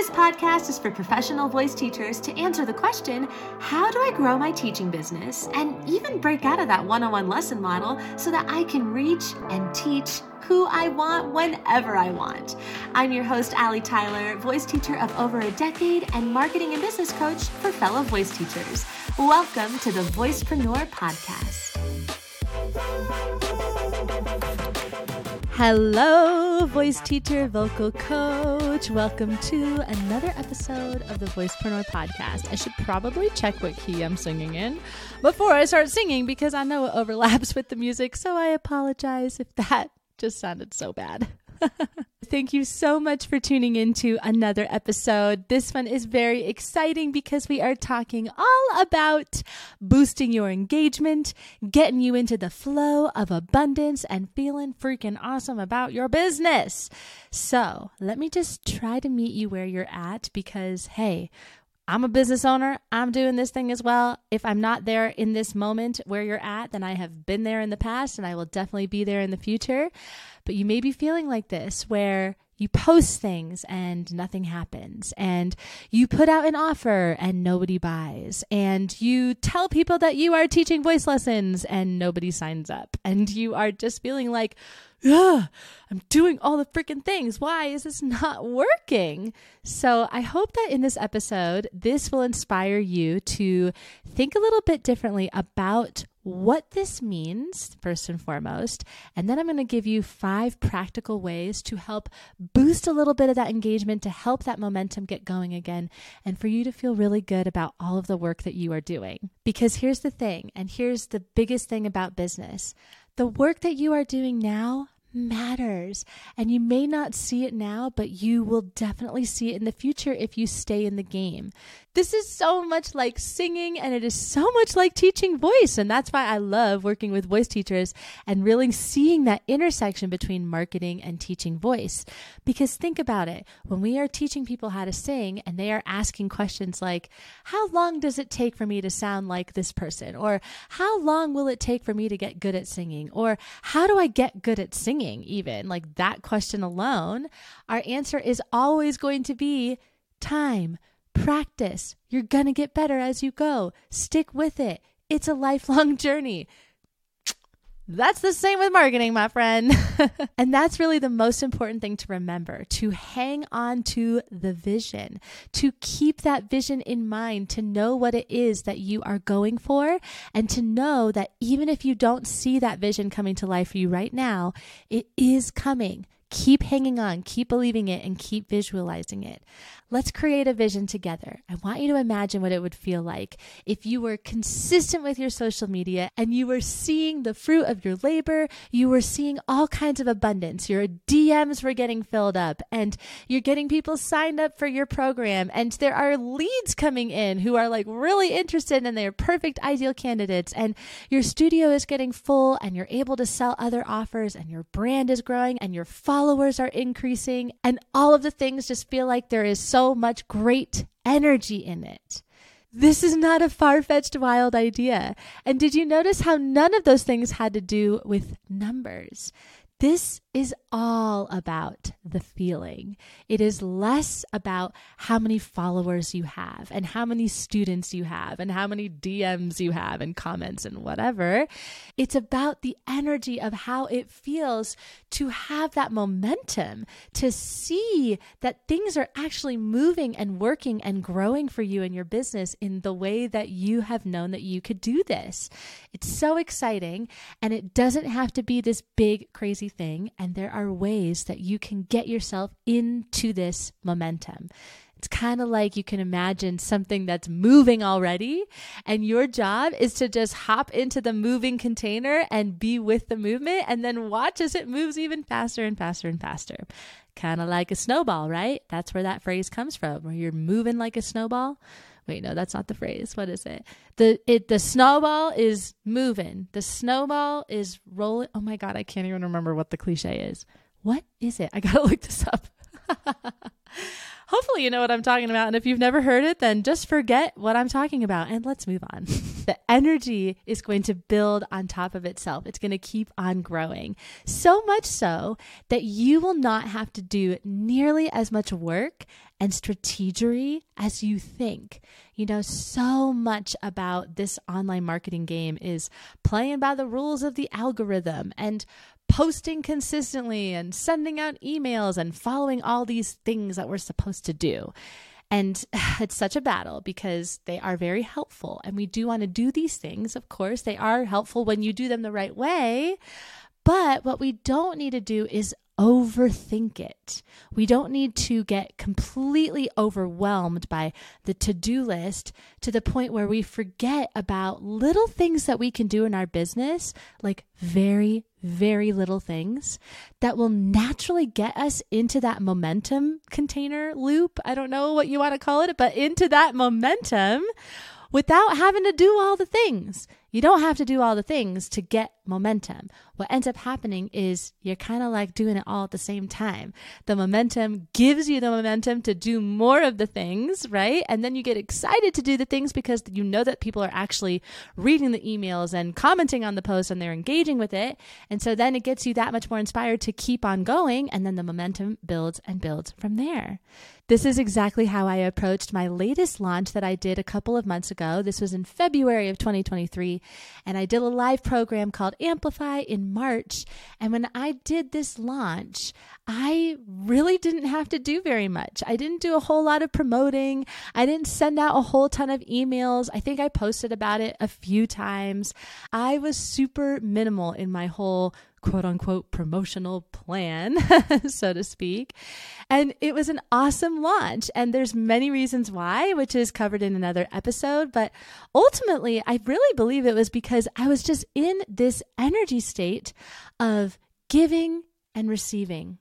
This podcast is for professional voice teachers to answer the question how do I grow my teaching business and even break out of that one on one lesson model so that I can reach and teach who I want whenever I want. I'm your host, Allie Tyler, voice teacher of over a decade and marketing and business coach for fellow voice teachers. Welcome to the Voicepreneur Podcast. Hello, voice teacher, vocal coach. Welcome to another episode of the Voicepreneur podcast. I should probably check what key I'm singing in before I start singing because I know it overlaps with the music, so I apologize if that just sounded so bad. Thank you so much for tuning into another episode. This one is very exciting because we are talking all about boosting your engagement, getting you into the flow of abundance, and feeling freaking awesome about your business. So, let me just try to meet you where you're at because, hey, I'm a business owner. I'm doing this thing as well. If I'm not there in this moment where you're at, then I have been there in the past and I will definitely be there in the future. But you may be feeling like this where you post things and nothing happens, and you put out an offer and nobody buys, and you tell people that you are teaching voice lessons and nobody signs up, and you are just feeling like, yeah, I'm doing all the freaking things. Why is this not working? So, I hope that in this episode, this will inspire you to think a little bit differently about what this means, first and foremost. And then I'm going to give you five practical ways to help boost a little bit of that engagement, to help that momentum get going again, and for you to feel really good about all of the work that you are doing. Because here's the thing, and here's the biggest thing about business the work that you are doing now matters. And you may not see it now, but you will definitely see it in the future if you stay in the game. This is so much like singing and it is so much like teaching voice. And that's why I love working with voice teachers and really seeing that intersection between marketing and teaching voice. Because think about it when we are teaching people how to sing and they are asking questions like, How long does it take for me to sound like this person? Or how long will it take for me to get good at singing? Or how do I get good at singing? Even like that question alone, our answer is always going to be time Practice. You're going to get better as you go. Stick with it. It's a lifelong journey. That's the same with marketing, my friend. and that's really the most important thing to remember to hang on to the vision, to keep that vision in mind, to know what it is that you are going for, and to know that even if you don't see that vision coming to life for you right now, it is coming. Keep hanging on, keep believing it, and keep visualizing it. Let's create a vision together. I want you to imagine what it would feel like if you were consistent with your social media and you were seeing the fruit of your labor. You were seeing all kinds of abundance. Your DMs were getting filled up and you're getting people signed up for your program. And there are leads coming in who are like really interested and they're perfect, ideal candidates. And your studio is getting full and you're able to sell other offers and your brand is growing and your followers are increasing. And all of the things just feel like there is so much great energy in it. This is not a far fetched, wild idea. And did you notice how none of those things had to do with numbers? This is all about the feeling. It is less about how many followers you have and how many students you have and how many DMs you have and comments and whatever. It's about the energy of how it feels to have that momentum, to see that things are actually moving and working and growing for you and your business in the way that you have known that you could do this. It's so exciting and it doesn't have to be this big, crazy thing. And there are ways that you can get yourself into this momentum. It's kind of like you can imagine something that's moving already, and your job is to just hop into the moving container and be with the movement and then watch as it moves even faster and faster and faster. Kind of like a snowball, right? That's where that phrase comes from, where you're moving like a snowball. Wait, no, that's not the phrase. What is it? The it the snowball is moving. The snowball is rolling. Oh my god, I can't even remember what the cliche is. What is it? I gotta look this up. Hopefully, you know what I'm talking about. And if you've never heard it, then just forget what I'm talking about and let's move on. the energy is going to build on top of itself, it's going to keep on growing. So much so that you will not have to do nearly as much work and strategery as you think. You know, so much about this online marketing game is playing by the rules of the algorithm and posting consistently and sending out emails and following all these things that we're supposed to do. And it's such a battle because they are very helpful. And we do want to do these things. Of course, they are helpful when you do them the right way. But what we don't need to do is overthink it. We don't need to get completely overwhelmed by the to do list to the point where we forget about little things that we can do in our business, like very, very little things that will naturally get us into that momentum container loop. I don't know what you want to call it, but into that momentum without having to do all the things. You don't have to do all the things to get momentum. What ends up happening is you're kind of like doing it all at the same time. The momentum gives you the momentum to do more of the things, right? And then you get excited to do the things because you know that people are actually reading the emails and commenting on the post and they're engaging with it. And so then it gets you that much more inspired to keep on going. And then the momentum builds and builds from there. This is exactly how I approached my latest launch that I did a couple of months ago. This was in February of 2023. And I did a live program called Amplify in March. And when I did this launch, I really didn't have to do very much. I didn't do a whole lot of promoting. I didn't send out a whole ton of emails. I think I posted about it a few times. I was super minimal in my whole quote unquote promotional plan, so to speak. And it was an awesome launch. And there's many reasons why, which is covered in another episode. But ultimately, I really believe it was because I was just in this energy state of giving and receiving.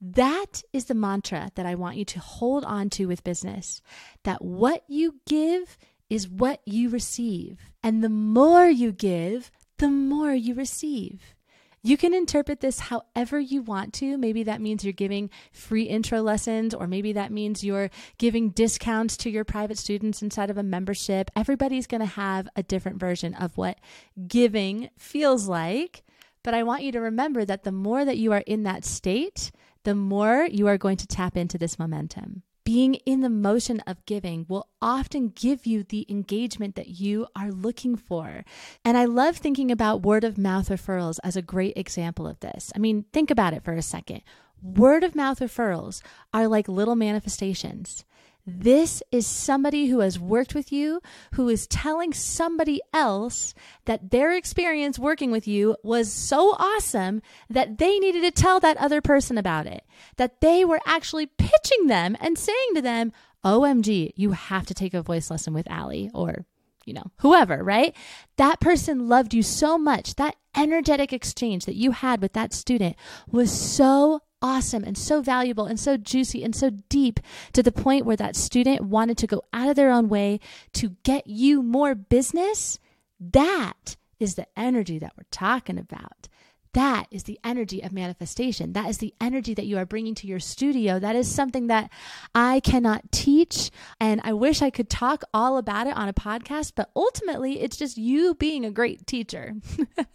That is the mantra that I want you to hold on to with business that what you give is what you receive. And the more you give, the more you receive. You can interpret this however you want to. Maybe that means you're giving free intro lessons, or maybe that means you're giving discounts to your private students inside of a membership. Everybody's going to have a different version of what giving feels like. But I want you to remember that the more that you are in that state, the more you are going to tap into this momentum being in the motion of giving will often give you the engagement that you are looking for. And I love thinking about word of mouth referrals as a great example of this. I mean, think about it for a second. Word of mouth referrals are like little manifestations. This is somebody who has worked with you, who is telling somebody else that their experience working with you was so awesome that they needed to tell that other person about it. That they were actually pitching them and saying to them, OMG, you have to take a voice lesson with Allie or you know, whoever, right? That person loved you so much. That energetic exchange that you had with that student was so awesome and so valuable and so juicy and so deep to the point where that student wanted to go out of their own way to get you more business, that is the energy that we're talking about. That is the energy of manifestation. That is the energy that you are bringing to your studio. That is something that I cannot teach. And I wish I could talk all about it on a podcast, but ultimately, it's just you being a great teacher.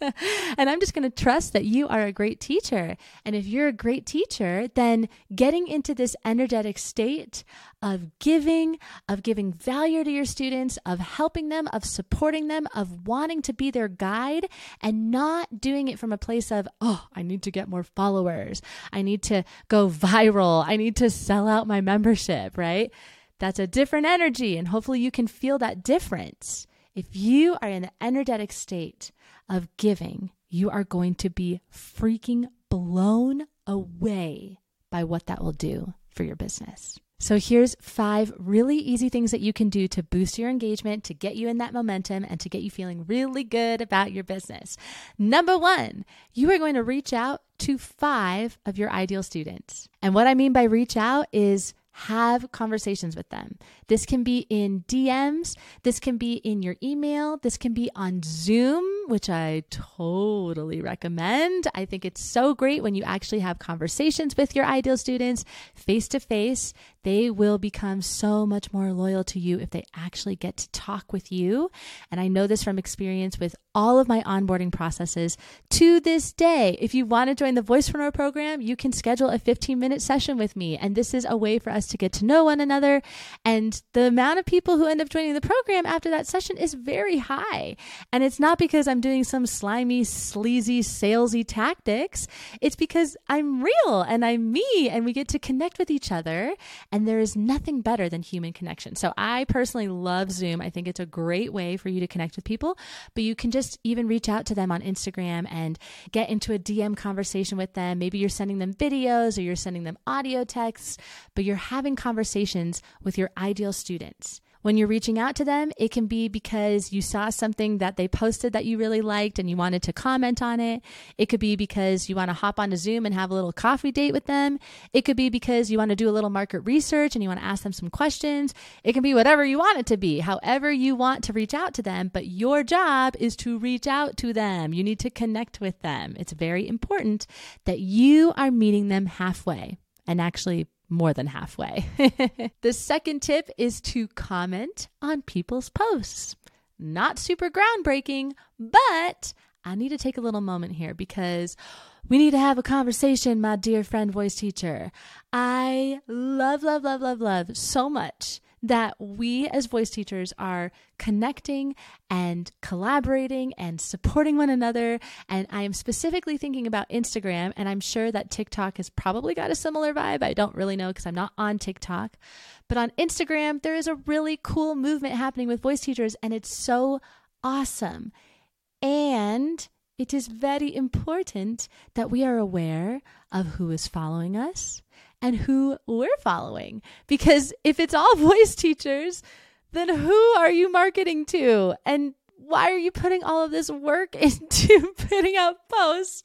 and I'm just going to trust that you are a great teacher. And if you're a great teacher, then getting into this energetic state of giving, of giving value to your students, of helping them, of supporting them, of wanting to be their guide, and not doing it from a place of, oh, I need to get more followers. I need to go viral. I need to sell out my membership, right? That's a different energy. And hopefully you can feel that difference. If you are in the energetic state of giving, you are going to be freaking blown away by what that will do for your business. So, here's five really easy things that you can do to boost your engagement, to get you in that momentum, and to get you feeling really good about your business. Number one, you are going to reach out to five of your ideal students. And what I mean by reach out is have conversations with them. This can be in DMs, this can be in your email, this can be on Zoom, which I totally recommend. I think it's so great when you actually have conversations with your ideal students face to face. They will become so much more loyal to you if they actually get to talk with you. And I know this from experience with all of my onboarding processes to this day. If you want to join the Voicepreneur program, you can schedule a 15 minute session with me. And this is a way for us us to get to know one another. And the amount of people who end up joining the program after that session is very high. And it's not because I'm doing some slimy, sleazy, salesy tactics. It's because I'm real and I'm me and we get to connect with each other. And there is nothing better than human connection. So I personally love Zoom. I think it's a great way for you to connect with people, but you can just even reach out to them on Instagram and get into a DM conversation with them. Maybe you're sending them videos or you're sending them audio texts, but you're having conversations with your ideal students. When you're reaching out to them, it can be because you saw something that they posted that you really liked and you wanted to comment on it. It could be because you want to hop on onto Zoom and have a little coffee date with them. It could be because you want to do a little market research and you want to ask them some questions. It can be whatever you want it to be, however you want to reach out to them, but your job is to reach out to them. You need to connect with them. It's very important that you are meeting them halfway and actually more than halfway. the second tip is to comment on people's posts. Not super groundbreaking, but I need to take a little moment here because we need to have a conversation, my dear friend, voice teacher. I love, love, love, love, love so much that we as voice teachers are connecting and collaborating and supporting one another. And I am specifically thinking about Instagram, and I'm sure that TikTok has probably got a similar vibe. I don't really know because I'm not on TikTok. But on Instagram, there is a really cool movement happening with voice teachers, and it's so awesome. And it is very important that we are aware of who is following us and who we're following. Because if it's all voice teachers, then who are you marketing to? And why are you putting all of this work into putting out posts?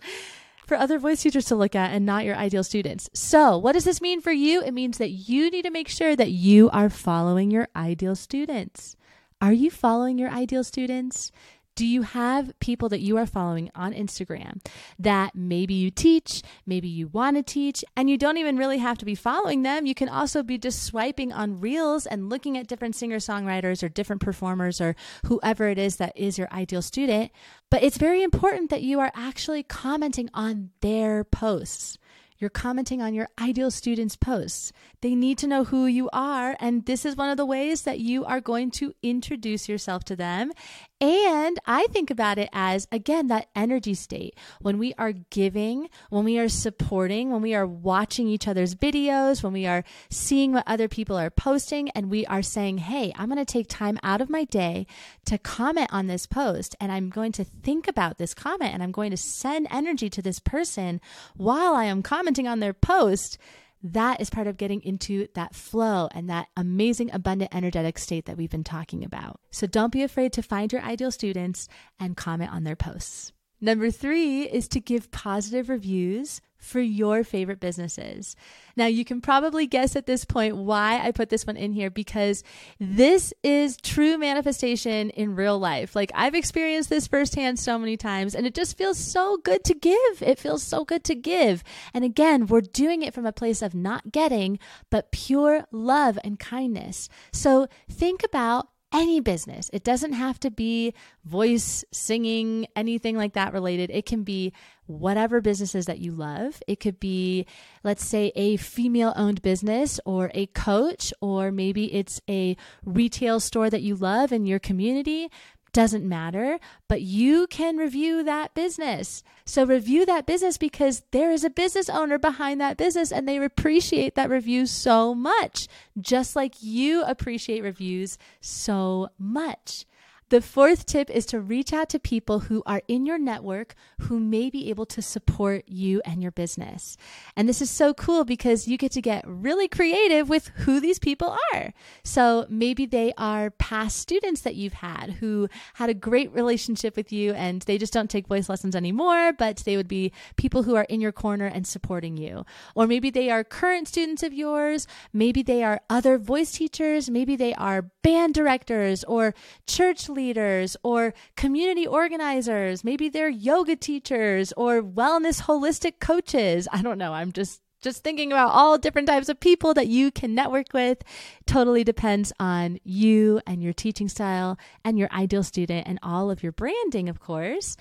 for other voice teachers to look at and not your ideal students. So, what does this mean for you? It means that you need to make sure that you are following your ideal students. Are you following your ideal students? Do you have people that you are following on Instagram that maybe you teach, maybe you want to teach, and you don't even really have to be following them? You can also be just swiping on reels and looking at different singer songwriters or different performers or whoever it is that is your ideal student. But it's very important that you are actually commenting on their posts. You're commenting on your ideal students' posts. They need to know who you are. And this is one of the ways that you are going to introduce yourself to them. And I think about it as, again, that energy state. When we are giving, when we are supporting, when we are watching each other's videos, when we are seeing what other people are posting, and we are saying, hey, I'm going to take time out of my day to comment on this post. And I'm going to think about this comment and I'm going to send energy to this person while I am commenting on their post that is part of getting into that flow and that amazing, abundant, energetic state that we've been talking about. So don't be afraid to find your ideal students and comment on their posts. Number three is to give positive reviews for your favorite businesses. Now, you can probably guess at this point why I put this one in here because this is true manifestation in real life. Like, I've experienced this firsthand so many times, and it just feels so good to give. It feels so good to give. And again, we're doing it from a place of not getting, but pure love and kindness. So, think about any business. It doesn't have to be voice, singing, anything like that related. It can be whatever businesses that you love. It could be, let's say, a female owned business or a coach, or maybe it's a retail store that you love in your community doesn't matter, but you can review that business. So review that business because there is a business owner behind that business and they appreciate that review so much, just like you appreciate reviews so much. The fourth tip is to reach out to people who are in your network who may be able to support you and your business. And this is so cool because you get to get really creative with who these people are. So maybe they are past students that you've had who had a great relationship with you and they just don't take voice lessons anymore, but they would be people who are in your corner and supporting you. Or maybe they are current students of yours. Maybe they are other voice teachers. Maybe they are band directors or church leaders leaders or community organizers. Maybe they're yoga teachers or wellness holistic coaches. I don't know. I'm just just thinking about all different types of people that you can network with totally depends on you and your teaching style and your ideal student and all of your branding, of course.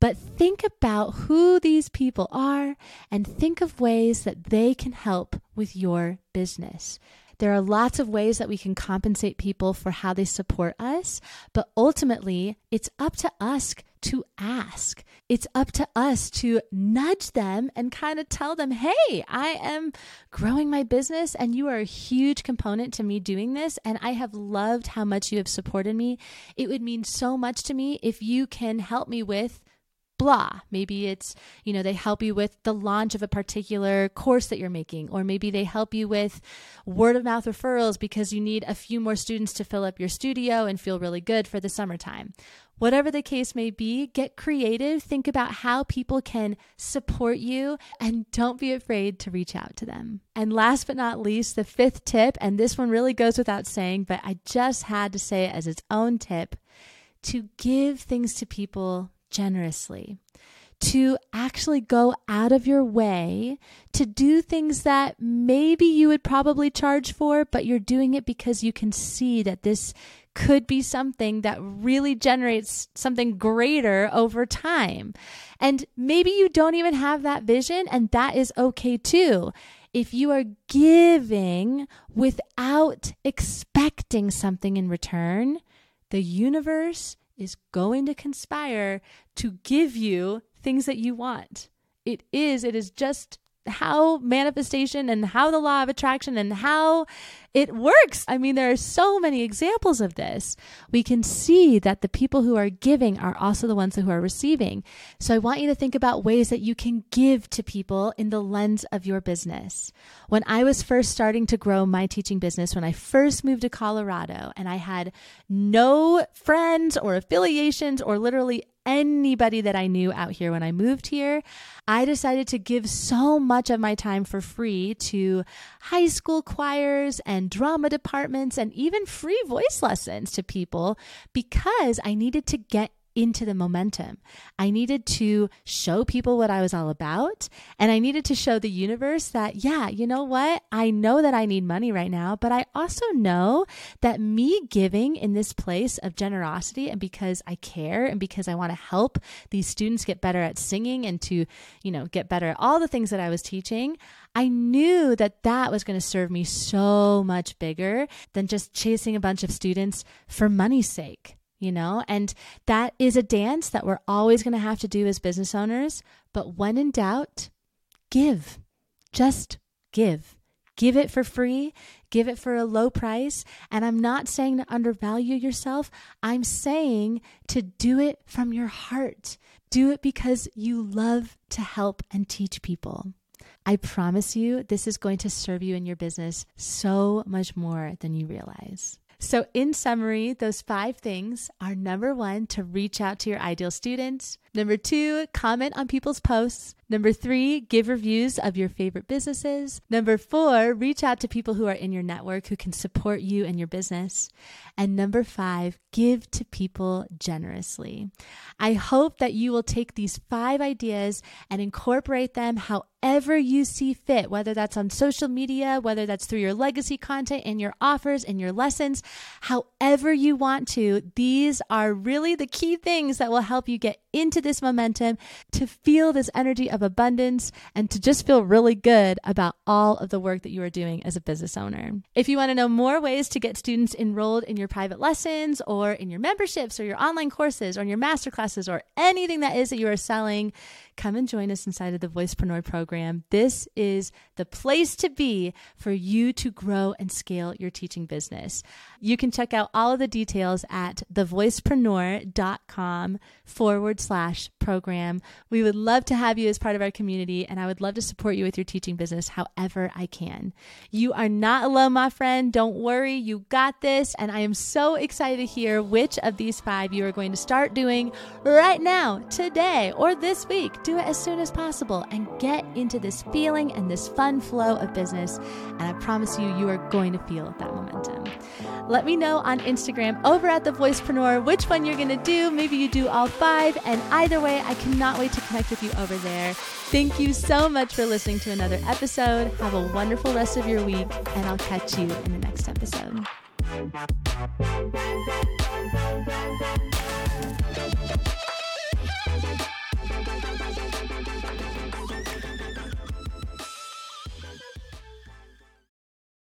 But think about who these people are and think of ways that they can help with your business. There are lots of ways that we can compensate people for how they support us, but ultimately, it's up to us to ask. It's up to us to nudge them and kind of tell them, hey, I am growing my business and you are a huge component to me doing this. And I have loved how much you have supported me. It would mean so much to me if you can help me with blah. Maybe it's, you know, they help you with the launch of a particular course that you're making, or maybe they help you with word of mouth referrals because you need a few more students to fill up your studio and feel really good for the summertime. Whatever the case may be, get creative. Think about how people can support you and don't be afraid to reach out to them. And last but not least, the fifth tip, and this one really goes without saying, but I just had to say it as its own tip to give things to people generously, to actually go out of your way to do things that maybe you would probably charge for, but you're doing it because you can see that this could be something that really generates something greater over time. And maybe you don't even have that vision, and that is okay too. If you are giving without expecting something in return, the universe is going to conspire to give you things that you want. It is, it is just how manifestation and how the law of attraction and how it works. I mean, there are so many examples of this. We can see that the people who are giving are also the ones who are receiving. So I want you to think about ways that you can give to people in the lens of your business. When I was first starting to grow my teaching business, when I first moved to Colorado and I had no friends or affiliations or literally anybody that I knew out here when I moved here. I decided to give so much of my time for free to high school choirs and drama departments and even free voice lessons to people because I needed to get into the momentum. I needed to show people what I was all about. And I needed to show the universe that, yeah, you know what? I know that I need money right now, but I also know that me giving in this place of generosity and because I care and because I want to help these students get better at singing and to, you know, get better at all the things that I was teaching, I knew that that was going to serve me so much bigger than just chasing a bunch of students for money's sake you know? And that is a dance that we're always going to have to do as business owners. But when in doubt, give. Just give. Give it for free, give it for a low price. And I'm not saying to undervalue yourself, I'm saying to do it from your heart. Do it because you love to help and teach people. I promise you, this is going to serve you in your business so much more than you realize. So, in summary, those five things are number one, to reach out to your ideal students. Number two, comment on people's posts. Number three, give reviews of your favorite businesses. Number four, reach out to people who are in your network who can support you and your business. And number five, give to people generously. I hope that you will take these five ideas and incorporate them however you see fit, whether that's on social media, whether that's through your legacy content and your offers and your lessons, however you want to. These are really the key things that will help you get into this momentum, to feel this energy of abundance, and to just feel really good about all of the work that you are doing as a business owner. If you want to know more ways to get students enrolled in your private lessons or in your memberships or your online courses or in your masterclasses or anything that is that you are selling, come and join us inside of the Voicepreneur program. This is the place to be for you to grow and scale your teaching business. You can check out all of the details at thevoicepreneur.com forward slash program. We would love to have you as part of our community, and I would love to support you with your teaching business however I can. You are not alone, my friend. Don't worry, you got this. And I am so excited to hear which of these five you are going to start doing right now, today, or this week do it as soon as possible and get into this feeling and this fun flow of business. And I promise you, you are going to feel that momentum. Let me know on Instagram over at The Voicepreneur which one you're going to do. Maybe you do all five. And either way, I cannot wait to connect with you over there. Thank you so much for listening to another episode. Have a wonderful rest of your week, and I'll catch you in the next episode.